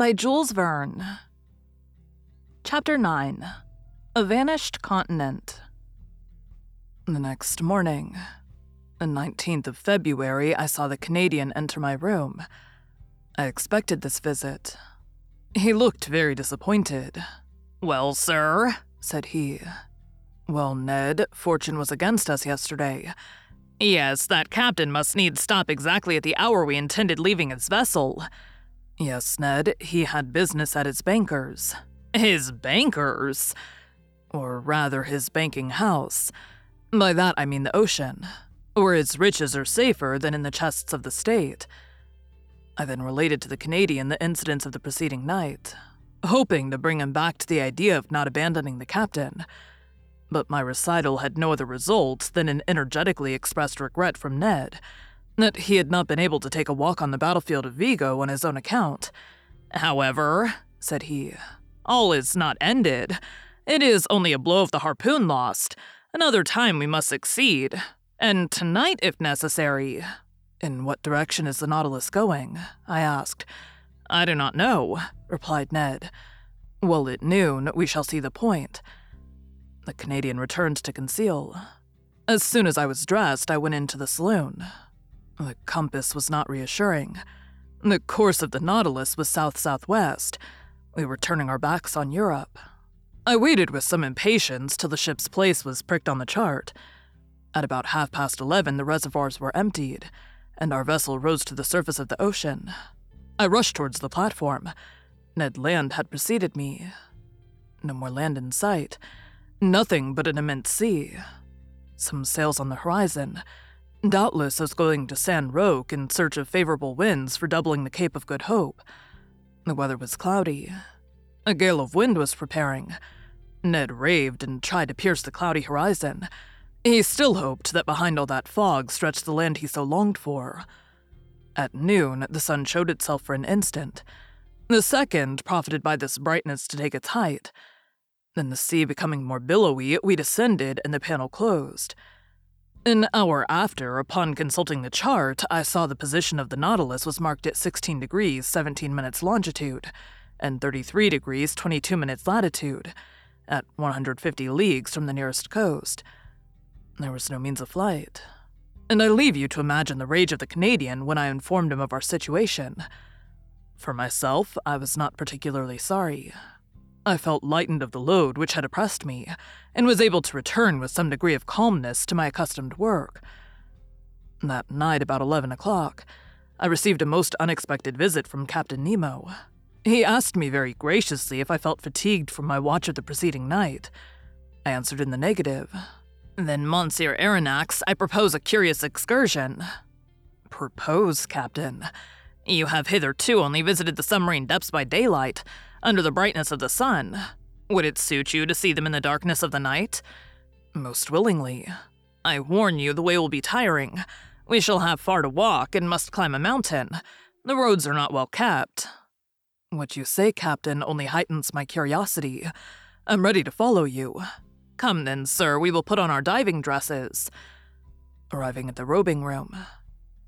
by Jules Verne. Chapter 9 A Vanished Continent. The next morning, the 19th of February, I saw the Canadian enter my room. I expected this visit. He looked very disappointed. Well, sir, said he. Well, Ned, fortune was against us yesterday. Yes, that captain must needs stop exactly at the hour we intended leaving his vessel. Yes, Ned, he had business at his banker's. His banker's? Or rather, his banking house. By that I mean the ocean, where his riches are safer than in the chests of the state. I then related to the Canadian the incidents of the preceding night, hoping to bring him back to the idea of not abandoning the captain. But my recital had no other result than an energetically expressed regret from Ned that he had not been able to take a walk on the battlefield of Vigo on his own account. However, said he, all is not ended. It is only a blow of the harpoon lost. Another time we must succeed. And tonight, if necessary. In what direction is the Nautilus going? I asked. I do not know, replied Ned. Well, at noon, we shall see the point. The Canadian returned to Conseil. As soon as I was dressed, I went into the saloon. The compass was not reassuring. The course of the Nautilus was south southwest. We were turning our backs on Europe. I waited with some impatience till the ship's place was pricked on the chart. At about half past eleven, the reservoirs were emptied, and our vessel rose to the surface of the ocean. I rushed towards the platform. Ned Land had preceded me. No more land in sight. Nothing but an immense sea. Some sails on the horizon Doubtless as going to San Roque in search of favorable winds for doubling the Cape of Good Hope. The weather was cloudy. A gale of wind was preparing. Ned raved and tried to pierce the cloudy horizon. He still hoped that behind all that fog stretched the land he so longed for. At noon, the sun showed itself for an instant. The second profited by this brightness to take its height. Then, the sea becoming more billowy, we descended and the panel closed. An hour after, upon consulting the chart, I saw the position of the Nautilus was marked at 16 degrees 17 minutes longitude and 33 degrees 22 minutes latitude, at 150 leagues from the nearest coast. There was no means of flight. And I leave you to imagine the rage of the Canadian when I informed him of our situation. For myself, I was not particularly sorry. I felt lightened of the load which had oppressed me, and was able to return with some degree of calmness to my accustomed work. That night, about 11 o'clock, I received a most unexpected visit from Captain Nemo. He asked me very graciously if I felt fatigued from my watch of the preceding night. I answered in the negative. Then, Monsieur Aronnax, I propose a curious excursion. Propose, Captain? You have hitherto only visited the submarine depths by daylight, under the brightness of the sun. Would it suit you to see them in the darkness of the night? Most willingly. I warn you, the way will be tiring. We shall have far to walk and must climb a mountain. The roads are not well kept. What you say, Captain, only heightens my curiosity. I'm ready to follow you. Come then, sir, we will put on our diving dresses. Arriving at the robing room,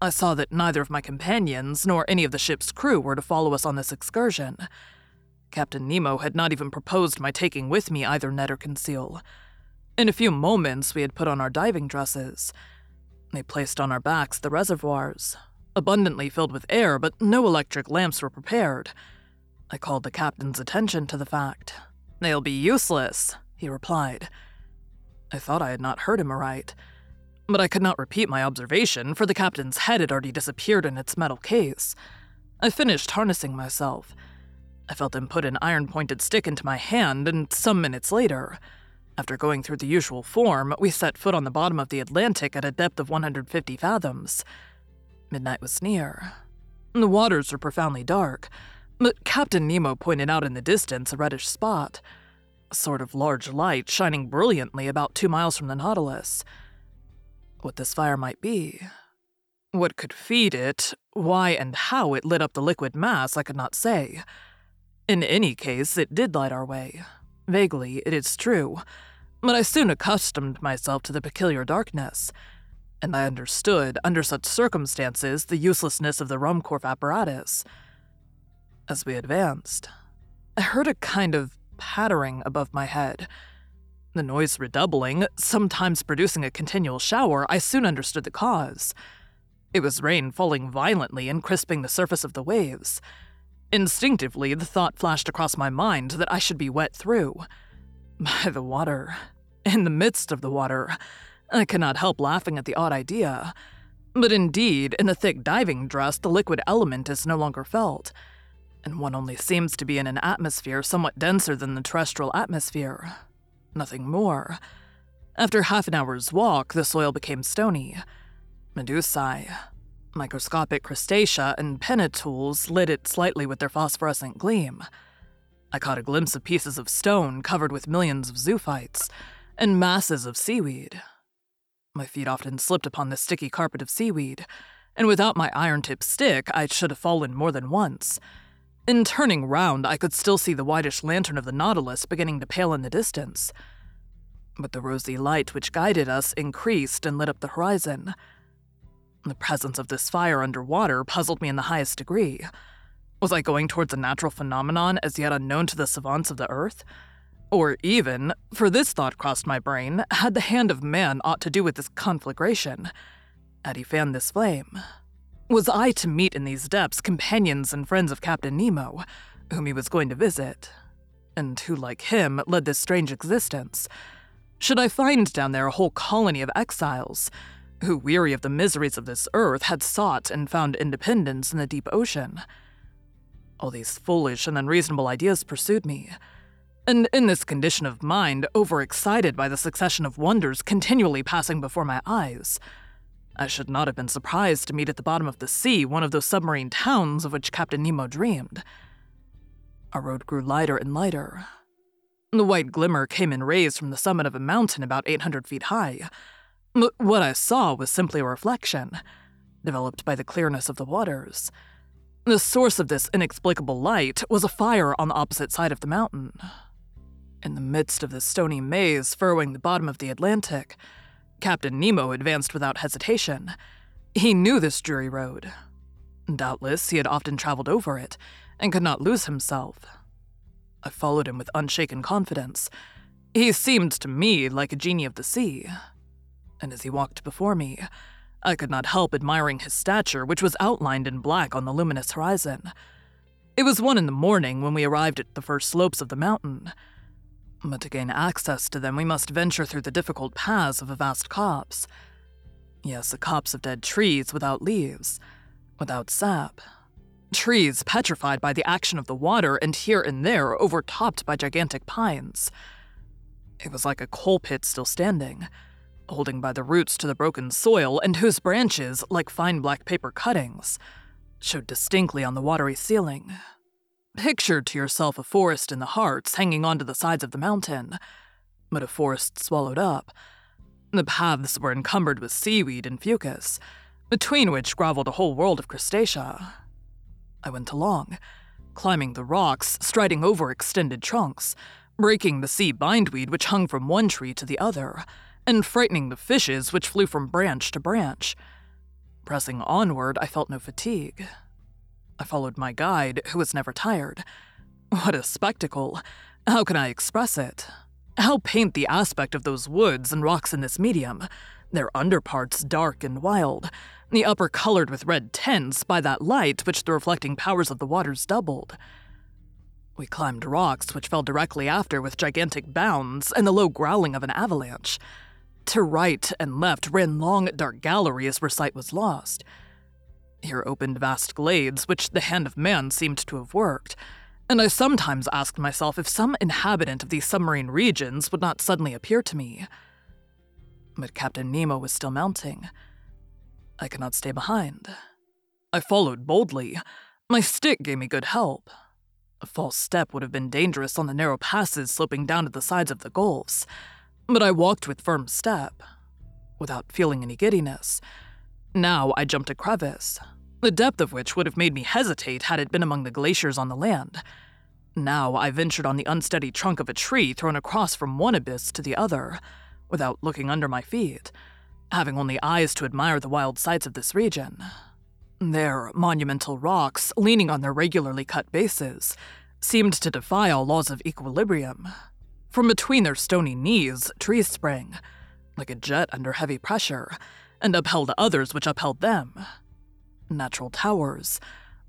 I saw that neither of my companions nor any of the ship's crew were to follow us on this excursion. Captain Nemo had not even proposed my taking with me either Ned or Conseil. In a few moments, we had put on our diving dresses. They placed on our backs the reservoirs, abundantly filled with air, but no electric lamps were prepared. I called the captain's attention to the fact. They'll be useless, he replied. I thought I had not heard him aright. But I could not repeat my observation, for the captain's head had already disappeared in its metal case. I finished harnessing myself. I felt him put an iron pointed stick into my hand, and some minutes later, after going through the usual form, we set foot on the bottom of the Atlantic at a depth of 150 fathoms. Midnight was near. The waters were profoundly dark, but Captain Nemo pointed out in the distance a reddish spot, a sort of large light shining brilliantly about two miles from the Nautilus. What this fire might be, what could feed it, why and how it lit up the liquid mass, I could not say. In any case, it did light our way. Vaguely, it is true, but I soon accustomed myself to the peculiar darkness, and I understood, under such circumstances, the uselessness of the Ruhmkorff apparatus. As we advanced, I heard a kind of pattering above my head the noise redoubling, sometimes producing a continual shower, I soon understood the cause. It was rain falling violently and crisping the surface of the waves. Instinctively, the thought flashed across my mind that I should be wet through. By the water. In the midst of the water. I cannot help laughing at the odd idea. But indeed, in the thick diving dress, the liquid element is no longer felt, and one only seems to be in an atmosphere somewhat denser than the terrestrial atmosphere nothing more. After half an hour's walk, the soil became stony. Medusae, microscopic crustacea, and pennatules lit it slightly with their phosphorescent gleam. I caught a glimpse of pieces of stone covered with millions of zoophytes and masses of seaweed. My feet often slipped upon the sticky carpet of seaweed, and without my iron tipped stick, I should have fallen more than once. In turning round, I could still see the whitish lantern of the Nautilus beginning to pale in the distance. But the rosy light which guided us increased and lit up the horizon. The presence of this fire underwater puzzled me in the highest degree. Was I going towards a natural phenomenon as yet unknown to the savants of the Earth? Or even, for this thought crossed my brain, had the hand of man aught to do with this conflagration? Had he fanned this flame? Was I to meet in these depths companions and friends of Captain Nemo, whom he was going to visit, and who, like him, led this strange existence? Should I find down there a whole colony of exiles, who, weary of the miseries of this earth, had sought and found independence in the deep ocean? All these foolish and unreasonable ideas pursued me. And in this condition of mind, overexcited by the succession of wonders continually passing before my eyes, I should not have been surprised to meet at the bottom of the sea one of those submarine towns of which Captain Nemo dreamed. Our road grew lighter and lighter. The white glimmer came in rays from the summit of a mountain about 800 feet high. But what I saw was simply a reflection, developed by the clearness of the waters. The source of this inexplicable light was a fire on the opposite side of the mountain. In the midst of this stony maze furrowing the bottom of the Atlantic, Captain Nemo advanced without hesitation. He knew this dreary road. Doubtless, he had often traveled over it and could not lose himself. I followed him with unshaken confidence. He seemed to me like a genie of the sea. And as he walked before me, I could not help admiring his stature, which was outlined in black on the luminous horizon. It was one in the morning when we arrived at the first slopes of the mountain. But to gain access to them, we must venture through the difficult paths of a vast copse. Yes, a copse of dead trees without leaves, without sap. Trees petrified by the action of the water and here and there overtopped by gigantic pines. It was like a coal pit still standing, holding by the roots to the broken soil and whose branches, like fine black paper cuttings, showed distinctly on the watery ceiling. Picture to yourself a forest in the Hartz hanging onto the sides of the mountain, but a forest swallowed up. The paths were encumbered with seaweed and fucus, between which groveled a whole world of crustacea. I went along, climbing the rocks, striding over extended trunks, breaking the sea bindweed which hung from one tree to the other, and frightening the fishes which flew from branch to branch. Pressing onward, I felt no fatigue. I followed my guide, who was never tired. What a spectacle! How can I express it? How paint the aspect of those woods and rocks in this medium? Their underparts dark and wild, the upper colored with red tints by that light which the reflecting powers of the waters doubled. We climbed rocks which fell directly after with gigantic bounds and the low growling of an avalanche. To right and left ran long, dark galleries where sight was lost. Here opened vast glades which the hand of man seemed to have worked, and I sometimes asked myself if some inhabitant of these submarine regions would not suddenly appear to me. But Captain Nemo was still mounting. I could not stay behind. I followed boldly. My stick gave me good help. A false step would have been dangerous on the narrow passes sloping down to the sides of the gulfs, but I walked with firm step, without feeling any giddiness. Now I jumped a crevice, the depth of which would have made me hesitate had it been among the glaciers on the land. Now I ventured on the unsteady trunk of a tree thrown across from one abyss to the other, without looking under my feet, having only eyes to admire the wild sights of this region. Their monumental rocks, leaning on their regularly cut bases, seemed to defy all laws of equilibrium. From between their stony knees, trees sprang, like a jet under heavy pressure, and upheld others which upheld them natural towers,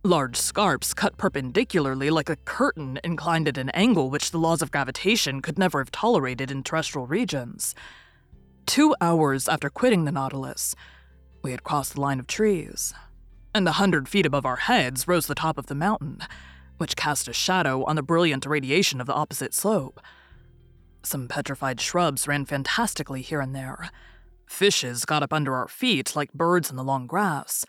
large scarps cut perpendicularly like a curtain inclined at an angle which the laws of gravitation could never have tolerated in terrestrial regions. Two hours after quitting the Nautilus, we had crossed the line of trees, and a hundred feet above our heads rose the top of the mountain, which cast a shadow on the brilliant radiation of the opposite slope. Some petrified shrubs ran fantastically here and there. Fishes got up under our feet like birds in the long grass,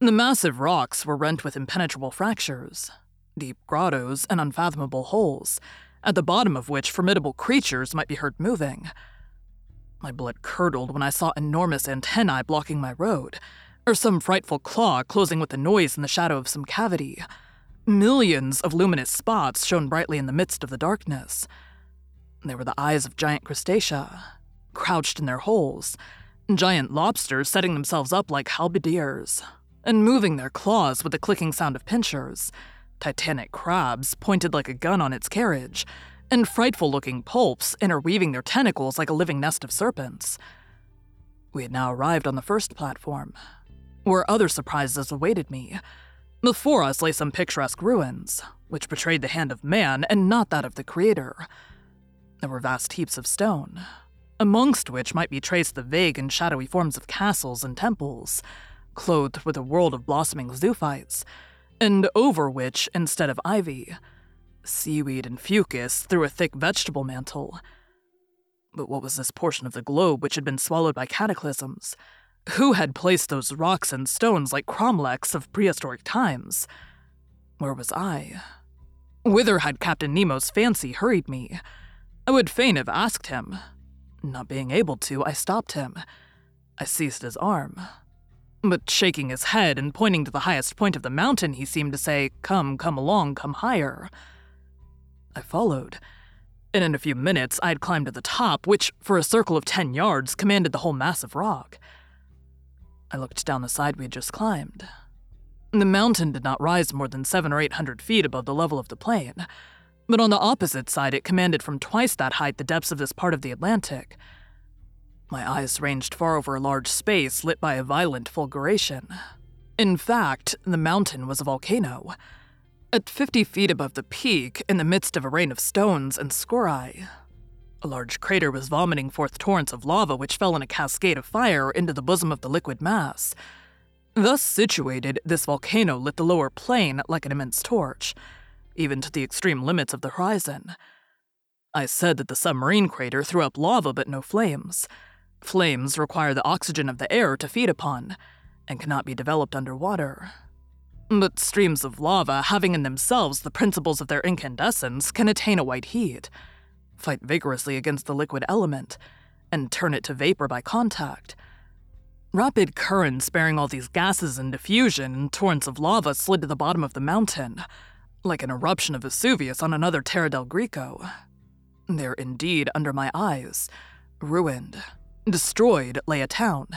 the massive rocks were rent with impenetrable fractures, deep grottos and unfathomable holes, at the bottom of which formidable creatures might be heard moving. My blood curdled when I saw enormous antennae blocking my road, or some frightful claw closing with a noise in the shadow of some cavity. Millions of luminous spots shone brightly in the midst of the darkness. They were the eyes of giant crustacea, crouched in their holes, giant lobsters setting themselves up like halberdiers, and moving their claws with the clicking sound of pincers, titanic crabs pointed like a gun on its carriage, and frightful looking pulps interweaving their tentacles like a living nest of serpents. We had now arrived on the first platform, where other surprises awaited me. Before us lay some picturesque ruins, which betrayed the hand of man and not that of the Creator. There were vast heaps of stone, amongst which might be traced the vague and shadowy forms of castles and temples clothed with a world of blossoming zoophytes, and over which, instead of ivy, seaweed and fucus threw a thick vegetable mantle. But what was this portion of the globe which had been swallowed by cataclysms? Who had placed those rocks and stones like cromlechs of prehistoric times? Where was I? Whither had Captain Nemo's fancy hurried me? I would fain have asked him. Not being able to, I stopped him. I seized his arm. But shaking his head and pointing to the highest point of the mountain, he seemed to say, Come, come along, come higher. I followed, and in a few minutes I had climbed to the top, which, for a circle of ten yards, commanded the whole mass of rock. I looked down the side we had just climbed. The mountain did not rise more than seven or eight hundred feet above the level of the plain, but on the opposite side it commanded from twice that height the depths of this part of the Atlantic. My eyes ranged far over a large space lit by a violent fulguration. In fact, the mountain was a volcano. At 50 feet above the peak, in the midst of a rain of stones and scoriae, a large crater was vomiting forth torrents of lava which fell in a cascade of fire into the bosom of the liquid mass. Thus situated, this volcano lit the lower plain like an immense torch, even to the extreme limits of the horizon. I said that the submarine crater threw up lava but no flames. Flames require the oxygen of the air to feed upon, and cannot be developed underwater. But streams of lava, having in themselves the principles of their incandescence, can attain a white heat, fight vigorously against the liquid element, and turn it to vapor by contact. Rapid currents bearing all these gases in diffusion and torrents of lava slid to the bottom of the mountain, like an eruption of Vesuvius on another Terra del Greco. There indeed, under my eyes, ruined, destroyed, lay a town,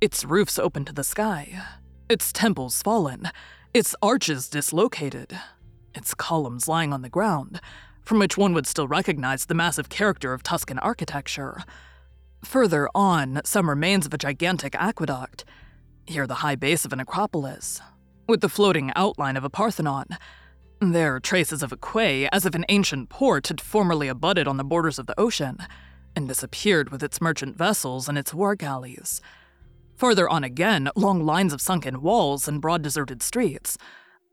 its roofs open to the sky, its temples fallen, its arches dislocated, its columns lying on the ground, from which one would still recognize the massive character of Tuscan architecture. Further on, some remains of a gigantic aqueduct. Here, the high base of an acropolis, with the floating outline of a Parthenon. There, are traces of a quay, as if an ancient port had formerly abutted on the borders of the ocean, and disappeared with its merchant vessels and its war galleys. Further on again, long lines of sunken walls and broad deserted streets.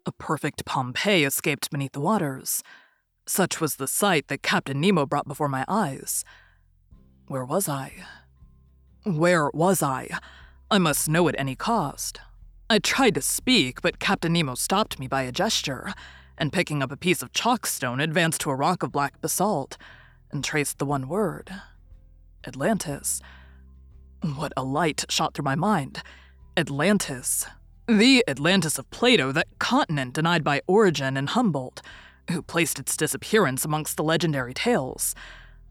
A perfect Pompeii escaped beneath the waters. Such was the sight that Captain Nemo brought before my eyes. Where was I? Where was I? I must know at any cost. I tried to speak, but Captain Nemo stopped me by a gesture, and picking up a piece of chalkstone, advanced to a rock of black basalt and traced the one word Atlantis. What a light shot through my mind. Atlantis. The Atlantis of Plato, that continent denied by Origen and Humboldt, who placed its disappearance amongst the legendary tales.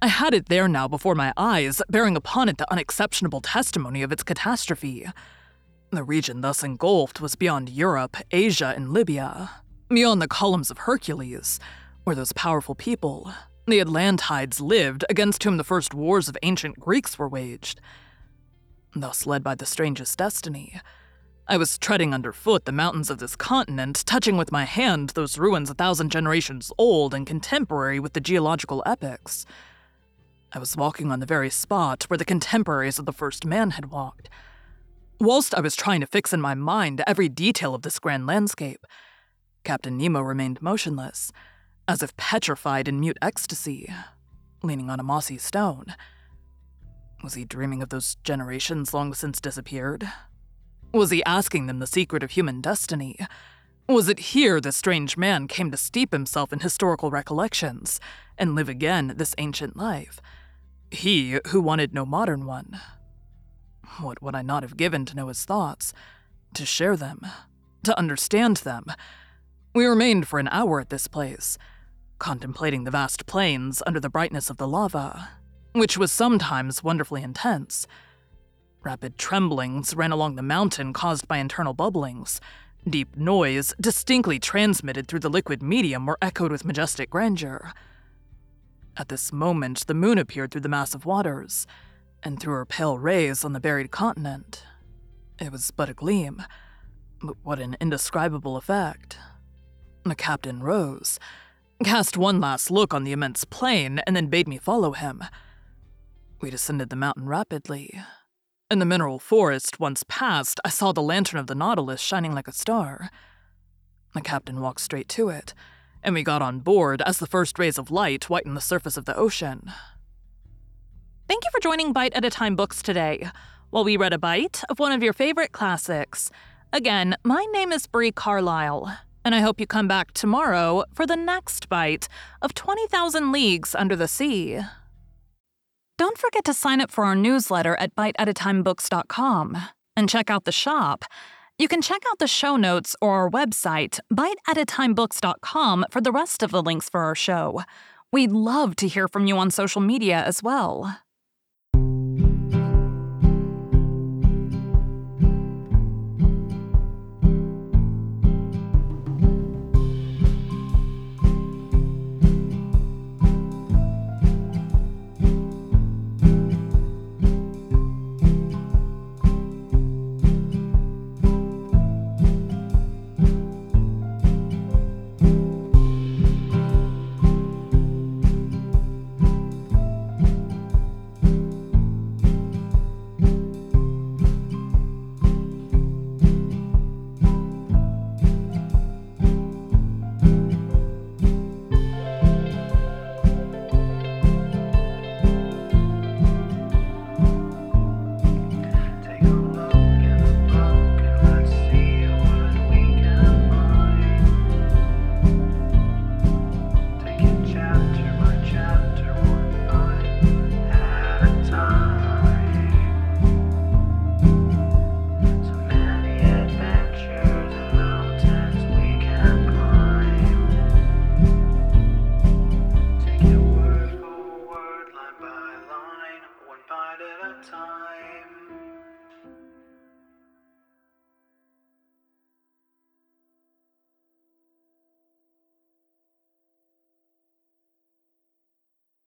I had it there now before my eyes, bearing upon it the unexceptionable testimony of its catastrophe. The region thus engulfed was beyond Europe, Asia, and Libya, beyond the columns of Hercules, where those powerful people, the Atlantides, lived against whom the first wars of ancient Greeks were waged thus led by the strangest destiny. I was treading underfoot the mountains of this continent, touching with my hand those ruins a thousand generations old and contemporary with the geological epochs. I was walking on the very spot where the contemporaries of the first man had walked. Whilst I was trying to fix in my mind every detail of this grand landscape, Captain Nemo remained motionless, as if petrified in mute ecstasy, leaning on a mossy stone. Was he dreaming of those generations long since disappeared? Was he asking them the secret of human destiny? Was it here the strange man came to steep himself in historical recollections and live again this ancient life? He who wanted no modern one. What would I not have given to know his thoughts, to share them, to understand them? We remained for an hour at this place, contemplating the vast plains under the brightness of the lava, which was sometimes wonderfully intense. Rapid tremblings ran along the mountain caused by internal bubblings. Deep noise, distinctly transmitted through the liquid medium, were echoed with majestic grandeur. At this moment, the moon appeared through the massive waters, and threw her pale rays on the buried continent. It was but a gleam, but what an indescribable effect. The captain rose, cast one last look on the immense plain, and then bade me follow him. We descended the mountain rapidly. In the mineral forest, once passed, I saw the lantern of the Nautilus shining like a star. The captain walked straight to it, and we got on board as the first rays of light whitened the surface of the ocean. Thank you for joining Bite at a Time Books today, while we read a bite of one of your favorite classics. Again, my name is Bree Carlile, and I hope you come back tomorrow for the next bite of 20,000 Leagues Under the Sea. Don't forget to sign up for our newsletter at biteatatimebooks.com and check out the shop. You can check out the show notes or our website, biteatatimebooks.com, for the rest of the links for our show. We'd love to hear from you on social media as well.